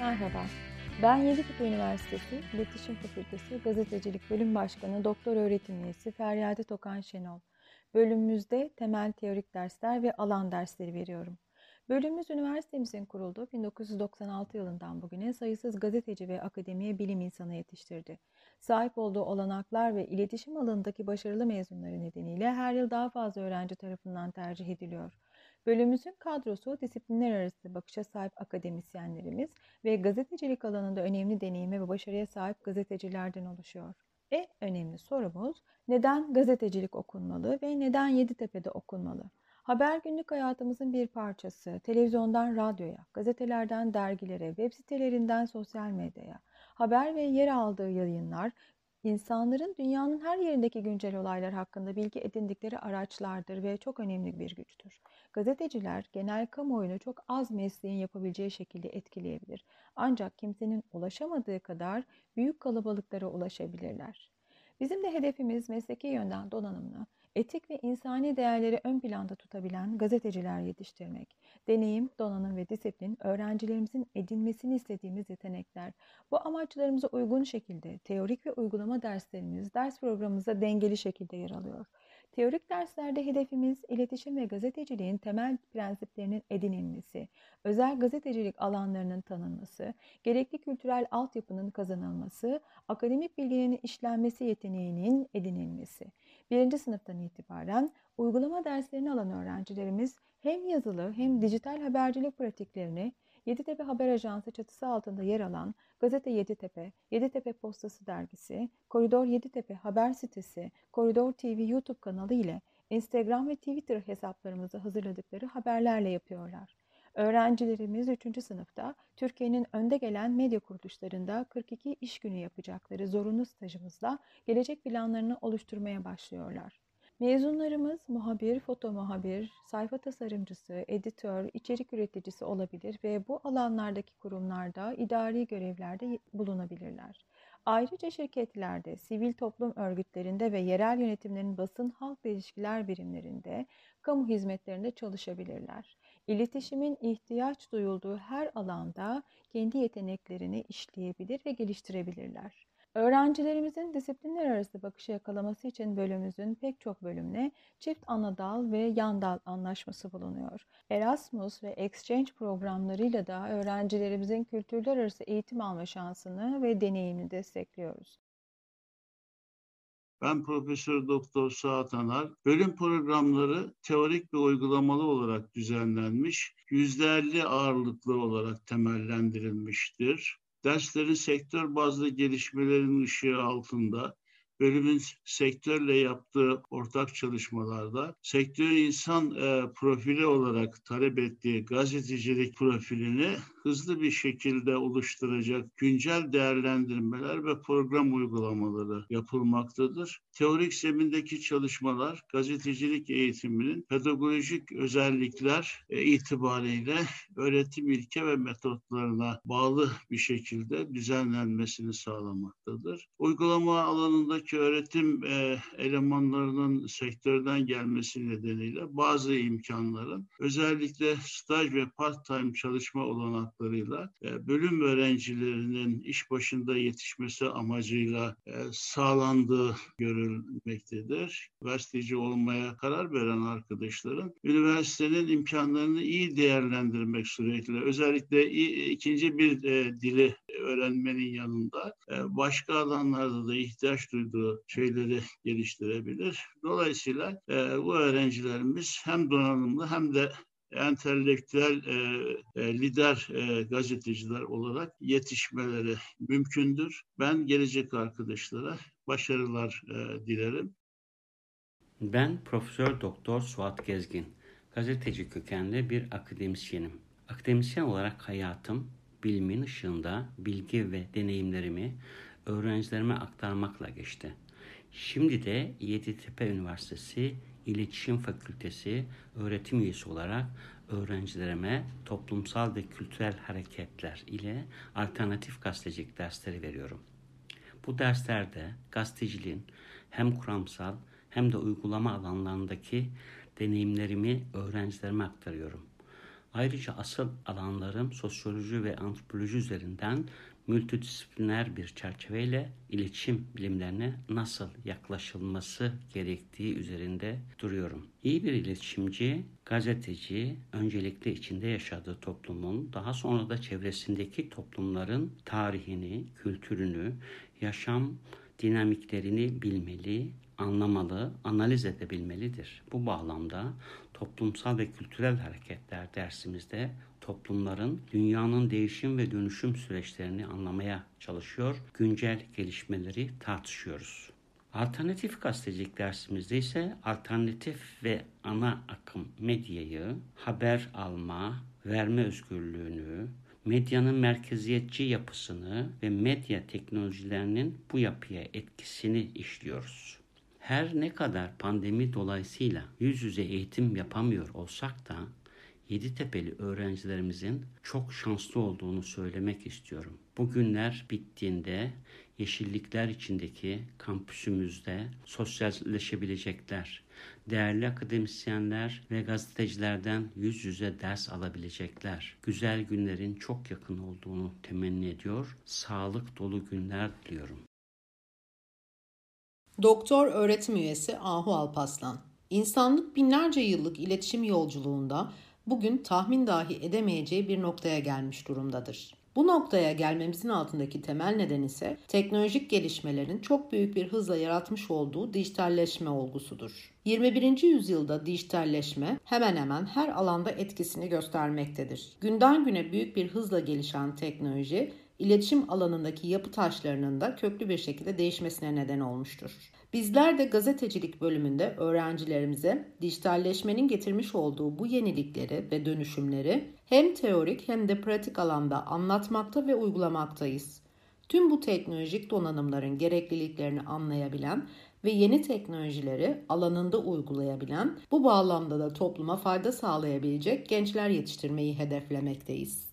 Merhaba, ben Yeditepe Üniversitesi İletişim Fakültesi Gazetecilik Bölüm Başkanı Doktor Öğretim Üyesi Feryade Tokan Şenol. Bölümümüzde temel teorik dersler ve alan dersleri veriyorum. Bölümümüz üniversitemizin kurulduğu 1996 yılından bugüne sayısız gazeteci ve akademiye bilim insanı yetiştirdi. Sahip olduğu olanaklar ve iletişim alanındaki başarılı mezunları nedeniyle her yıl daha fazla öğrenci tarafından tercih ediliyor. Bölümümüzün kadrosu disiplinler arası bakışa sahip akademisyenlerimiz ve gazetecilik alanında önemli deneyime ve başarıya sahip gazetecilerden oluşuyor. En önemli sorumuz neden gazetecilik okunmalı ve neden Yeditepe'de okunmalı? Haber günlük hayatımızın bir parçası. Televizyondan radyoya, gazetelerden dergilere, web sitelerinden sosyal medyaya, haber ve yer aldığı yayınlar insanların dünyanın her yerindeki güncel olaylar hakkında bilgi edindikleri araçlardır ve çok önemli bir güçtür. Gazeteciler genel kamuoyunu çok az mesleğin yapabileceği şekilde etkileyebilir. Ancak kimsenin ulaşamadığı kadar büyük kalabalıklara ulaşabilirler. Bizim de hedefimiz mesleki yönden donanımlı, etik ve insani değerleri ön planda tutabilen gazeteciler yetiştirmek. Deneyim, donanım ve disiplin öğrencilerimizin edinmesini istediğimiz yetenekler. Bu amaçlarımıza uygun şekilde teorik ve uygulama derslerimiz ders programımızda dengeli şekilde yer alıyor. Teorik derslerde hedefimiz iletişim ve gazeteciliğin temel prensiplerinin edinilmesi, özel gazetecilik alanlarının tanınması, gerekli kültürel altyapının kazanılması, akademik bilginin işlenmesi yeteneğinin edinilmesi. Birinci sınıftan itibaren uygulama derslerini alan öğrencilerimiz hem yazılı hem dijital habercilik pratiklerini Yeditepe Haber Ajansı çatısı altında yer alan Gazete Yeditepe, Yeditepe Postası Dergisi, Koridor Yeditepe Haber Sitesi, Koridor TV YouTube kanalı ile Instagram ve Twitter hesaplarımızı hazırladıkları haberlerle yapıyorlar. Öğrencilerimiz 3. sınıfta Türkiye'nin önde gelen medya kuruluşlarında 42 iş günü yapacakları zorunlu stajımızla gelecek planlarını oluşturmaya başlıyorlar. Mezunlarımız muhabir, foto muhabir, sayfa tasarımcısı, editör, içerik üreticisi olabilir ve bu alanlardaki kurumlarda idari görevlerde bulunabilirler. Ayrıca şirketlerde, sivil toplum örgütlerinde ve yerel yönetimlerin basın halk ilişkiler birimlerinde, kamu hizmetlerinde çalışabilirler. İletişimin ihtiyaç duyulduğu her alanda kendi yeteneklerini işleyebilir ve geliştirebilirler. Öğrencilerimizin disiplinler arası bakışı yakalaması için bölümümüzün pek çok bölümüne çift ana dal ve yan dal anlaşması bulunuyor. Erasmus ve Exchange programlarıyla da öğrencilerimizin kültürler arası eğitim alma şansını ve deneyimini destekliyoruz. Ben Profesör Doktor Suat Anar. Bölüm programları teorik ve uygulamalı olarak düzenlenmiş, yüzde ağırlıklı olarak temellendirilmiştir. Derslerin sektör bazlı gelişmelerin ışığı altında bölümün sektörle yaptığı ortak çalışmalarda sektör insan e, profili olarak talep ettiği gazetecilik profilini hızlı bir şekilde oluşturacak güncel değerlendirmeler ve program uygulamaları yapılmaktadır. Teorik zemindeki çalışmalar gazetecilik eğitiminin pedagojik özellikler e, itibariyle öğretim ilke ve metotlarına bağlı bir şekilde düzenlenmesini sağlamaktadır. Uygulama alanındaki öğretim e, elemanlarının sektörden gelmesi nedeniyle bazı imkanların özellikle staj ve part-time çalışma olanak olanaklarıyla e, bölüm öğrencilerinin iş başında yetişmesi amacıyla e, sağlandığı görülmektedir. Gazeteci olmaya karar veren arkadaşların üniversitenin imkanlarını iyi değerlendirmek suretiyle özellikle ikinci bir e, dili öğrenmenin yanında başka alanlarda da ihtiyaç duyduğu şeyleri geliştirebilir. Dolayısıyla bu öğrencilerimiz hem donanımlı hem de entelektüel e, e, lider e, gazeteciler olarak yetişmeleri mümkündür. Ben gelecek arkadaşlara başarılar e, dilerim. Ben Profesör Doktor Suat Gezgin. Gazeteci kökenli bir akademisyenim. Akademisyen olarak hayatım bilimin ışığında bilgi ve deneyimlerimi öğrencilerime aktarmakla geçti. Şimdi de Yeditepe Üniversitesi İletişim Fakültesi öğretim üyesi olarak öğrencilerime toplumsal ve kültürel hareketler ile alternatif gazetecilik dersleri veriyorum. Bu derslerde gazeteciliğin hem kuramsal hem de uygulama alanlarındaki deneyimlerimi öğrencilerime aktarıyorum. Ayrıca asıl alanlarım sosyoloji ve antropoloji üzerinden multidisipliner bir çerçeveyle iletişim bilimlerine nasıl yaklaşılması gerektiği üzerinde duruyorum. İyi bir iletişimci, gazeteci öncelikle içinde yaşadığı toplumun, daha sonra da çevresindeki toplumların tarihini, kültürünü, yaşam dinamiklerini bilmeli, anlamalı, analiz edebilmelidir. Bu bağlamda toplumsal ve kültürel hareketler dersimizde toplumların dünyanın değişim ve dönüşüm süreçlerini anlamaya çalışıyor, güncel gelişmeleri tartışıyoruz. Alternatif gazetecilik dersimizde ise alternatif ve ana akım medyayı, haber alma, verme özgürlüğünü, medyanın merkeziyetçi yapısını ve medya teknolojilerinin bu yapıya etkisini işliyoruz. Her ne kadar pandemi dolayısıyla yüz yüze eğitim yapamıyor olsak da Yeditepe'li öğrencilerimizin çok şanslı olduğunu söylemek istiyorum. Bugünler bittiğinde yeşillikler içindeki kampüsümüzde sosyalleşebilecekler. Değerli akademisyenler ve gazetecilerden yüz yüze ders alabilecekler. Güzel günlerin çok yakın olduğunu temenni ediyor. Sağlık dolu günler diliyorum. Doktor öğretim üyesi Ahu Alpaslan. İnsanlık binlerce yıllık iletişim yolculuğunda bugün tahmin dahi edemeyeceği bir noktaya gelmiş durumdadır. Bu noktaya gelmemizin altındaki temel neden ise teknolojik gelişmelerin çok büyük bir hızla yaratmış olduğu dijitalleşme olgusudur. 21. yüzyılda dijitalleşme hemen hemen her alanda etkisini göstermektedir. Günden güne büyük bir hızla gelişen teknoloji iletişim alanındaki yapı taşlarının da köklü bir şekilde değişmesine neden olmuştur. Bizler de gazetecilik bölümünde öğrencilerimize dijitalleşmenin getirmiş olduğu bu yenilikleri ve dönüşümleri hem teorik hem de pratik alanda anlatmakta ve uygulamaktayız. Tüm bu teknolojik donanımların gerekliliklerini anlayabilen ve yeni teknolojileri alanında uygulayabilen, bu bağlamda da topluma fayda sağlayabilecek gençler yetiştirmeyi hedeflemekteyiz.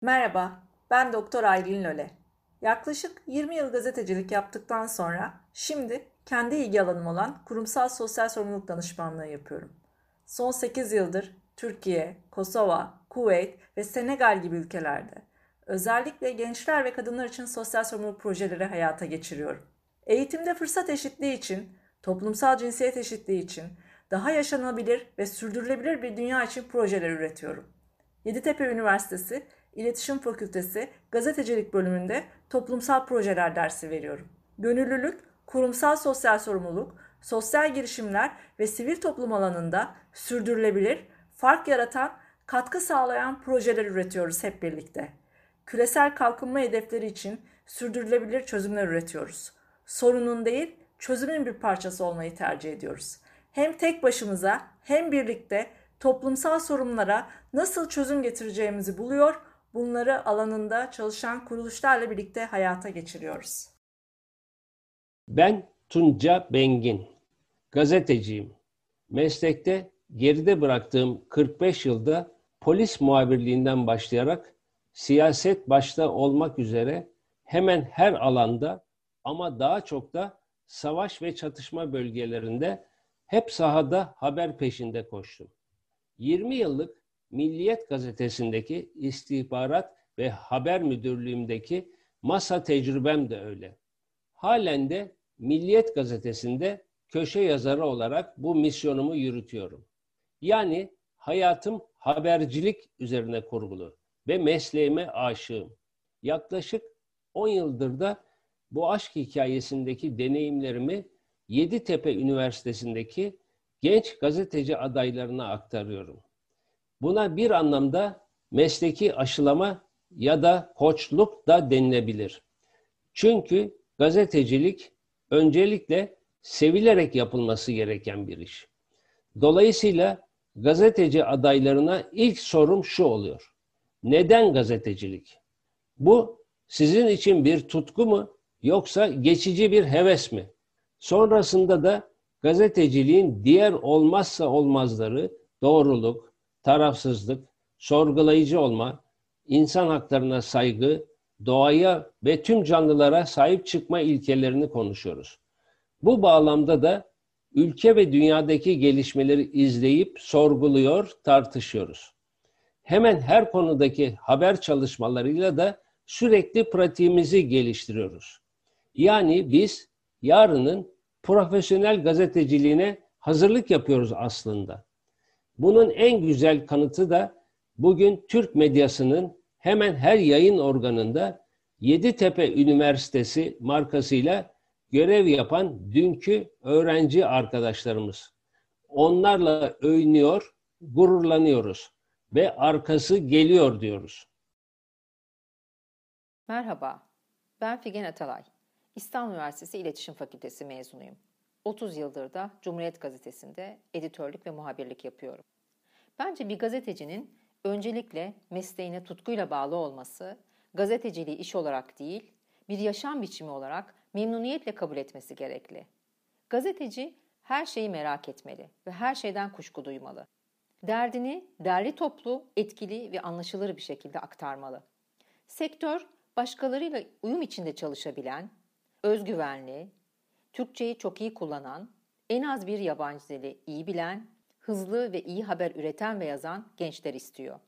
Merhaba, ben Doktor Aylin Löle. Yaklaşık 20 yıl gazetecilik yaptıktan sonra şimdi kendi ilgi alanım olan kurumsal sosyal sorumluluk danışmanlığı yapıyorum. Son 8 yıldır Türkiye, Kosova, Kuveyt ve Senegal gibi ülkelerde özellikle gençler ve kadınlar için sosyal sorumluluk projeleri hayata geçiriyorum. Eğitimde fırsat eşitliği için, toplumsal cinsiyet eşitliği için, daha yaşanabilir ve sürdürülebilir bir dünya için projeler üretiyorum. Yeditepe Üniversitesi İletişim Fakültesi Gazetecilik bölümünde toplumsal projeler dersi veriyorum. Gönüllülük, kurumsal sosyal sorumluluk, sosyal girişimler ve sivil toplum alanında sürdürülebilir, fark yaratan, katkı sağlayan projeler üretiyoruz hep birlikte. Küresel kalkınma hedefleri için sürdürülebilir çözümler üretiyoruz. Sorunun değil, çözümün bir parçası olmayı tercih ediyoruz. Hem tek başımıza hem birlikte toplumsal sorunlara nasıl çözüm getireceğimizi buluyor, bunları alanında çalışan kuruluşlarla birlikte hayata geçiriyoruz. Ben Tunca Bengin, gazeteciyim. Meslekte geride bıraktığım 45 yılda polis muhabirliğinden başlayarak siyaset başta olmak üzere hemen her alanda ama daha çok da savaş ve çatışma bölgelerinde hep sahada haber peşinde koştum. 20 yıllık Milliyet gazetesindeki istihbarat ve haber müdürlüğümdeki masa tecrübem de öyle. Halen de Milliyet gazetesinde köşe yazarı olarak bu misyonumu yürütüyorum. Yani hayatım habercilik üzerine kurgulu ve mesleğime aşığım. Yaklaşık 10 yıldır da bu aşk hikayesindeki deneyimlerimi Yeditepe Üniversitesi'ndeki genç gazeteci adaylarına aktarıyorum. Buna bir anlamda mesleki aşılama ya da koçluk da denilebilir. Çünkü gazetecilik öncelikle sevilerek yapılması gereken bir iş. Dolayısıyla gazeteci adaylarına ilk sorum şu oluyor. Neden gazetecilik? Bu sizin için bir tutku mu yoksa geçici bir heves mi? Sonrasında da gazeteciliğin diğer olmazsa olmazları doğruluk, tarafsızlık, sorgulayıcı olma, insan haklarına saygı, doğaya ve tüm canlılara sahip çıkma ilkelerini konuşuyoruz. Bu bağlamda da ülke ve dünyadaki gelişmeleri izleyip sorguluyor, tartışıyoruz. Hemen her konudaki haber çalışmalarıyla da sürekli pratiğimizi geliştiriyoruz. Yani biz yarının profesyonel gazeteciliğine hazırlık yapıyoruz aslında. Bunun en güzel kanıtı da bugün Türk medyasının hemen her yayın organında Yeditepe Üniversitesi markasıyla görev yapan dünkü öğrenci arkadaşlarımız. Onlarla övünüyor, gururlanıyoruz ve arkası geliyor diyoruz. Merhaba, ben Figen Atalay. İstanbul Üniversitesi İletişim Fakültesi mezunuyum. 30 yıldır da Cumhuriyet Gazetesi'nde editörlük ve muhabirlik yapıyorum. Bence bir gazetecinin öncelikle mesleğine tutkuyla bağlı olması, gazeteciliği iş olarak değil, bir yaşam biçimi olarak memnuniyetle kabul etmesi gerekli. Gazeteci her şeyi merak etmeli ve her şeyden kuşku duymalı. Derdini derli toplu, etkili ve anlaşılır bir şekilde aktarmalı. Sektör, başkalarıyla uyum içinde çalışabilen, özgüvenli, Türkçeyi çok iyi kullanan, en az bir yabancı dili iyi bilen, hızlı ve iyi haber üreten ve yazan gençler istiyor.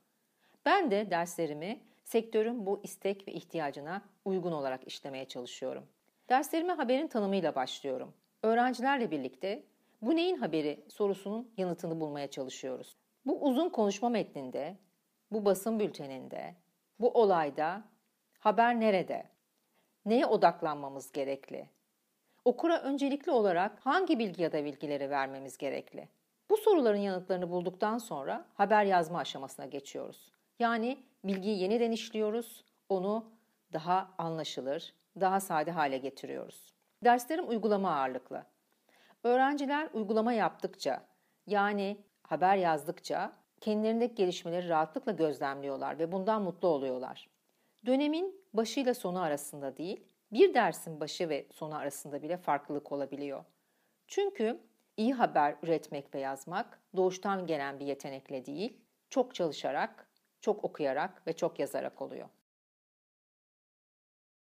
Ben de derslerimi sektörün bu istek ve ihtiyacına uygun olarak işlemeye çalışıyorum. Derslerime haberin tanımıyla başlıyorum. Öğrencilerle birlikte bu neyin haberi sorusunun yanıtını bulmaya çalışıyoruz. Bu uzun konuşma metninde, bu basın bülteninde, bu olayda haber nerede? Neye odaklanmamız gerekli? Okura öncelikli olarak hangi bilgi ya da bilgileri vermemiz gerekli? Bu soruların yanıtlarını bulduktan sonra haber yazma aşamasına geçiyoruz. Yani bilgiyi yeniden işliyoruz, onu daha anlaşılır, daha sade hale getiriyoruz. Derslerim uygulama ağırlıklı. Öğrenciler uygulama yaptıkça, yani haber yazdıkça kendilerindeki gelişmeleri rahatlıkla gözlemliyorlar ve bundan mutlu oluyorlar. Dönemin başıyla sonu arasında değil, bir dersin başı ve sonu arasında bile farklılık olabiliyor. Çünkü iyi haber üretmek ve yazmak doğuştan gelen bir yetenekle değil, çok çalışarak, çok okuyarak ve çok yazarak oluyor.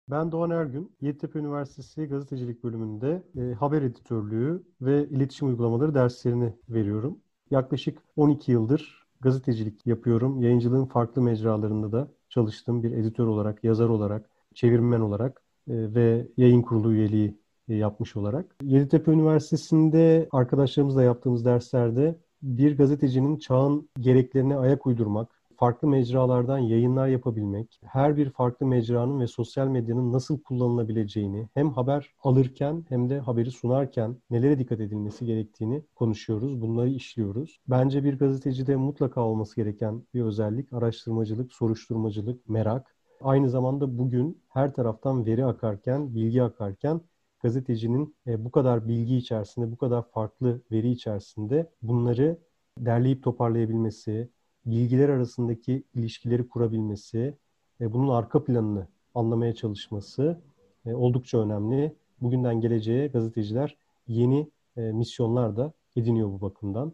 Ben Doğan Ergün, Yeditepe Üniversitesi Gazetecilik Bölümünde e, haber editörlüğü ve iletişim uygulamaları derslerini veriyorum. Yaklaşık 12 yıldır gazetecilik yapıyorum. Yayıncılığın farklı mecralarında da çalıştım. Bir editör olarak, yazar olarak, çevirmen olarak ve yayın kurulu üyeliği e, yapmış olarak. Yeditepe Üniversitesi'nde arkadaşlarımızla yaptığımız derslerde bir gazetecinin çağın gereklerine ayak uydurmak, farklı mecralardan yayınlar yapabilmek, her bir farklı mecranın ve sosyal medyanın nasıl kullanılabileceğini hem haber alırken hem de haberi sunarken nelere dikkat edilmesi gerektiğini konuşuyoruz. Bunları işliyoruz. Bence bir gazetecide mutlaka olması gereken bir özellik araştırmacılık, soruşturmacılık, merak. Aynı zamanda bugün her taraftan veri akarken, bilgi akarken gazetecinin e, bu kadar bilgi içerisinde, bu kadar farklı veri içerisinde bunları derleyip toparlayabilmesi, bilgiler arasındaki ilişkileri kurabilmesi, ve bunun arka planını anlamaya çalışması e, oldukça önemli. Bugünden geleceğe gazeteciler yeni e, misyonlar da ediniyor bu bakımdan.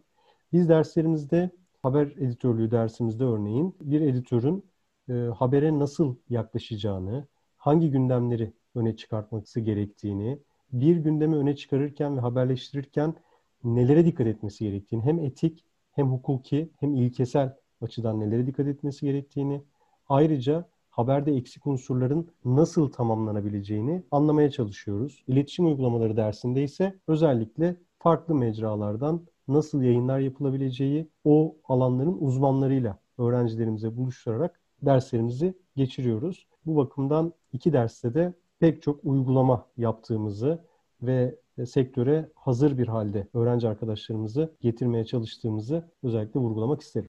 Biz derslerimizde haber editörlüğü dersimizde örneğin bir editörün e, habere nasıl yaklaşacağını, hangi gündemleri öne çıkartması gerektiğini, bir gündemi öne çıkarırken ve haberleştirirken nelere dikkat etmesi gerektiğini hem etik hem hukuki hem ilkesel açıdan nelere dikkat etmesi gerektiğini, ayrıca haberde eksik unsurların nasıl tamamlanabileceğini anlamaya çalışıyoruz. İletişim uygulamaları dersinde ise özellikle farklı mecralardan nasıl yayınlar yapılabileceği o alanların uzmanlarıyla öğrencilerimize buluşturarak derslerimizi geçiriyoruz. Bu bakımdan iki derste de pek çok uygulama yaptığımızı ve sektöre hazır bir halde öğrenci arkadaşlarımızı getirmeye çalıştığımızı özellikle vurgulamak isterim.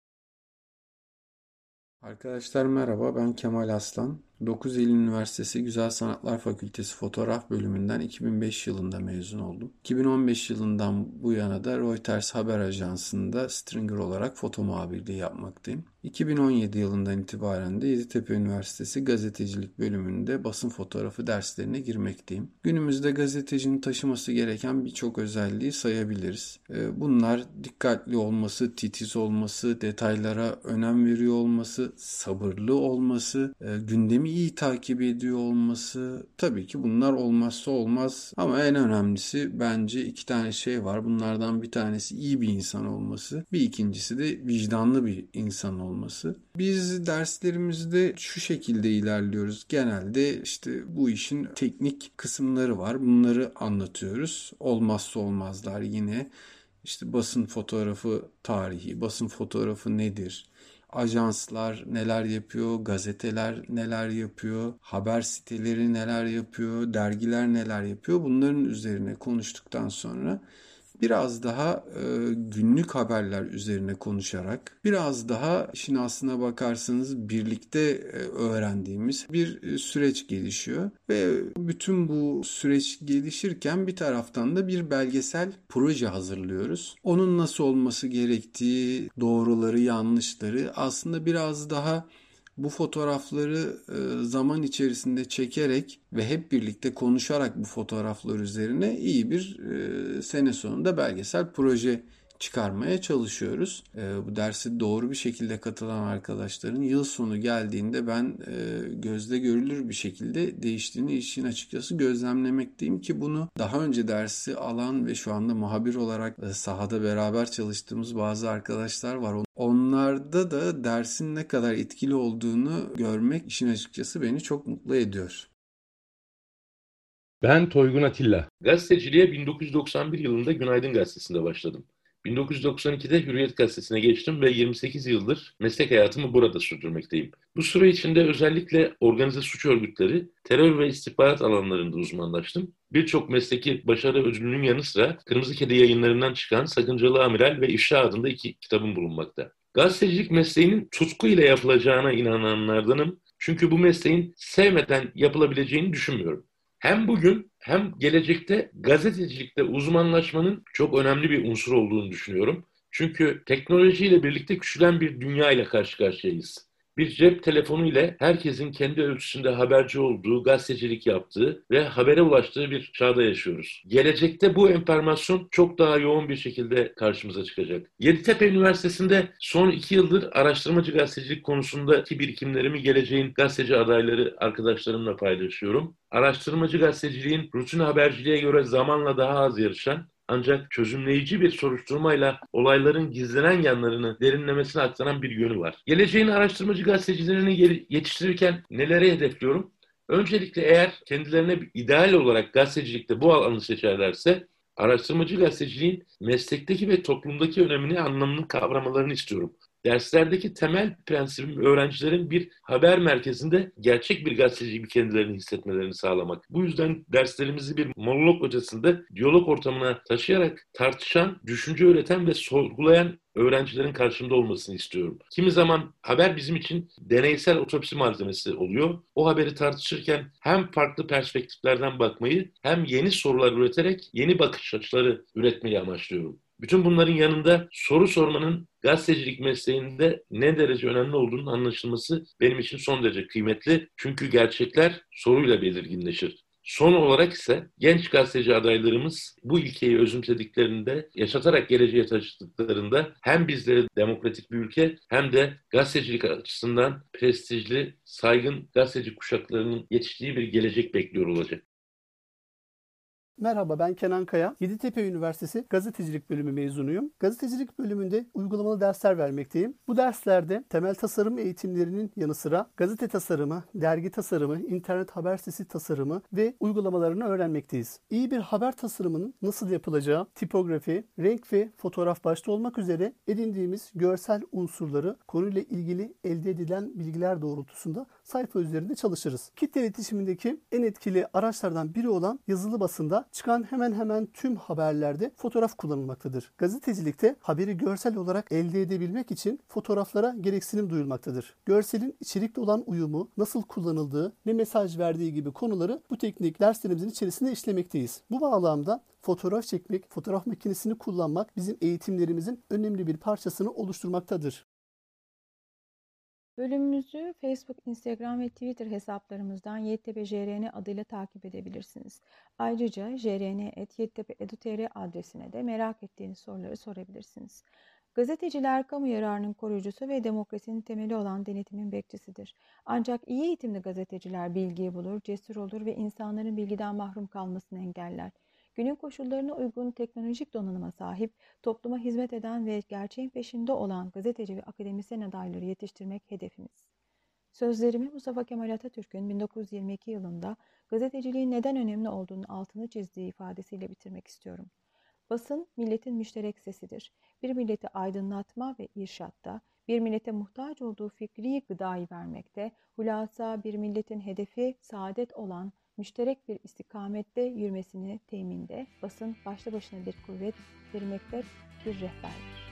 Arkadaşlar merhaba ben Kemal Aslan. 9 Eylül Üniversitesi Güzel Sanatlar Fakültesi Fotoğraf Bölümünden 2005 yılında mezun oldum. 2015 yılından bu yana da Reuters Haber Ajansı'nda stringer olarak foto muhabirliği yapmaktayım. 2017 yılından itibaren de Yeditepe Üniversitesi Gazetecilik Bölümünde basın fotoğrafı derslerine girmekteyim. Günümüzde gazetecinin taşıması gereken birçok özelliği sayabiliriz. Ee, bunlar dikkatli olması, titiz olması, detaylara önem veriyor olması, sabırlı olması, e, gündemi iyi takip ediyor olması tabii ki bunlar olmazsa olmaz ama en önemlisi bence iki tane şey var. Bunlardan bir tanesi iyi bir insan olması, bir ikincisi de vicdanlı bir insan olması. Biz derslerimizde şu şekilde ilerliyoruz. Genelde işte bu işin teknik kısımları var. Bunları anlatıyoruz. Olmazsa olmazlar yine. İşte basın fotoğrafı tarihi, basın fotoğrafı nedir? Ajanslar neler yapıyor, gazeteler neler yapıyor, haber siteleri neler yapıyor, dergiler neler yapıyor. Bunların üzerine konuştuktan sonra biraz daha e, günlük haberler üzerine konuşarak biraz daha işin aslına bakarsanız birlikte e, öğrendiğimiz bir e, süreç gelişiyor ve bütün bu süreç gelişirken bir taraftan da bir belgesel proje hazırlıyoruz. Onun nasıl olması gerektiği, doğruları, yanlışları aslında biraz daha bu fotoğrafları e, zaman içerisinde çekerek ve hep birlikte konuşarak bu fotoğraflar üzerine iyi bir e, sene sonunda belgesel proje çıkarmaya çalışıyoruz. E, bu dersi doğru bir şekilde katılan arkadaşların yıl sonu geldiğinde ben e, gözde görülür bir şekilde değiştiğini işin açıkçası gözlemlemekteyim ki bunu daha önce dersi alan ve şu anda muhabir olarak e, sahada beraber çalıştığımız bazı arkadaşlar var. Onlarda da dersin ne kadar etkili olduğunu görmek işin açıkçası beni çok mutlu ediyor. Ben Toygun Atilla. Gazeteciliğe 1991 yılında Günaydın Gazetesi'nde başladım. 1992'de Hürriyet Gazetesi'ne geçtim ve 28 yıldır meslek hayatımı burada sürdürmekteyim. Bu süre içinde özellikle organize suç örgütleri, terör ve istihbarat alanlarında uzmanlaştım. Birçok mesleki başarı ödülünün yanı sıra Kırmızı Kedi yayınlarından çıkan Sakıncalı Amiral ve İfşa adında iki kitabım bulunmakta. Gazetecilik mesleğinin tutku ile yapılacağına inananlardanım. Çünkü bu mesleğin sevmeden yapılabileceğini düşünmüyorum hem bugün hem gelecekte gazetecilikte uzmanlaşmanın çok önemli bir unsur olduğunu düşünüyorum. Çünkü teknolojiyle birlikte küçülen bir dünya ile karşı karşıyayız bir cep telefonu ile herkesin kendi ölçüsünde haberci olduğu, gazetecilik yaptığı ve habere ulaştığı bir çağda yaşıyoruz. Gelecekte bu enformasyon çok daha yoğun bir şekilde karşımıza çıkacak. Yeditepe Üniversitesi'nde son iki yıldır araştırmacı gazetecilik konusundaki birikimlerimi geleceğin gazeteci adayları arkadaşlarımla paylaşıyorum. Araştırmacı gazeteciliğin rutin haberciliğe göre zamanla daha az yarışan ancak çözümleyici bir soruşturmayla olayların gizlenen yanlarını derinlemesine aktaran bir yönü var. Geleceğin araştırmacı gazetecilerini yetiştirirken neleri hedefliyorum? Öncelikle eğer kendilerine ideal olarak gazetecilikte bu alanı seçerlerse araştırmacı gazeteciliğin meslekteki ve toplumdaki önemini anlamını kavramalarını istiyorum. Derslerdeki temel prensibim öğrencilerin bir haber merkezinde gerçek bir gazeteci gibi kendilerini hissetmelerini sağlamak. Bu yüzden derslerimizi bir monolog ötesinde diyalog ortamına taşıyarak tartışan, düşünce üreten ve sorgulayan öğrencilerin karşımda olmasını istiyorum. Kimi zaman haber bizim için deneysel otopsi malzemesi oluyor. O haberi tartışırken hem farklı perspektiflerden bakmayı hem yeni sorular üreterek yeni bakış açıları üretmeyi amaçlıyorum. Bütün bunların yanında soru sormanın gazetecilik mesleğinde ne derece önemli olduğunun anlaşılması benim için son derece kıymetli. Çünkü gerçekler soruyla belirginleşir. Son olarak ise genç gazeteci adaylarımız bu ilkeyi özümsediklerinde, yaşatarak geleceğe taşıdıklarında hem bizlere demokratik bir ülke hem de gazetecilik açısından prestijli, saygın gazeteci kuşaklarının yetiştiği bir gelecek bekliyor olacak. Merhaba ben Kenan Kaya. Yeditepe Üniversitesi Gazetecilik Bölümü mezunuyum. Gazetecilik bölümünde uygulamalı dersler vermekteyim. Bu derslerde temel tasarım eğitimlerinin yanı sıra gazete tasarımı, dergi tasarımı, internet haber sitesi tasarımı ve uygulamalarını öğrenmekteyiz. İyi bir haber tasarımının nasıl yapılacağı, tipografi, renk ve fotoğraf başta olmak üzere edindiğimiz görsel unsurları konuyla ilgili elde edilen bilgiler doğrultusunda sayfa üzerinde çalışırız. Kitle iletişimindeki en etkili araçlardan biri olan yazılı basında çıkan hemen hemen tüm haberlerde fotoğraf kullanılmaktadır. Gazetecilikte haberi görsel olarak elde edebilmek için fotoğraflara gereksinim duyulmaktadır. Görselin içerikle olan uyumu, nasıl kullanıldığı, ne mesaj verdiği gibi konuları bu teknik derslerimizin içerisinde işlemekteyiz. Bu bağlamda fotoğraf çekmek, fotoğraf makinesini kullanmak bizim eğitimlerimizin önemli bir parçasını oluşturmaktadır. Bölümümüzü Facebook, Instagram ve Twitter hesaplarımızdan YTBJRN adıyla takip edebilirsiniz. Ayrıca jrn.yttepe.edu.tr adresine de merak ettiğiniz soruları sorabilirsiniz. Gazeteciler kamu yararının koruyucusu ve demokrasinin temeli olan denetimin bekçisidir. Ancak iyi eğitimli gazeteciler bilgiyi bulur, cesur olur ve insanların bilgiden mahrum kalmasını engeller. Günün koşullarına uygun teknolojik donanıma sahip, topluma hizmet eden ve gerçeğin peşinde olan gazeteci ve akademisyen adayları yetiştirmek hedefimiz. Sözlerimi Mustafa Kemal Atatürk'ün 1922 yılında gazeteciliğin neden önemli olduğunu altını çizdiği ifadesiyle bitirmek istiyorum. Basın milletin müşterek sesidir. Bir milleti aydınlatma ve irşatta, bir millete muhtaç olduğu fikri gıdayı vermekte, hulasa bir milletin hedefi saadet olan müşterek bir istikamette yürümesini teminde basın başlı başına bir kuvvet, bir bir rehberlik.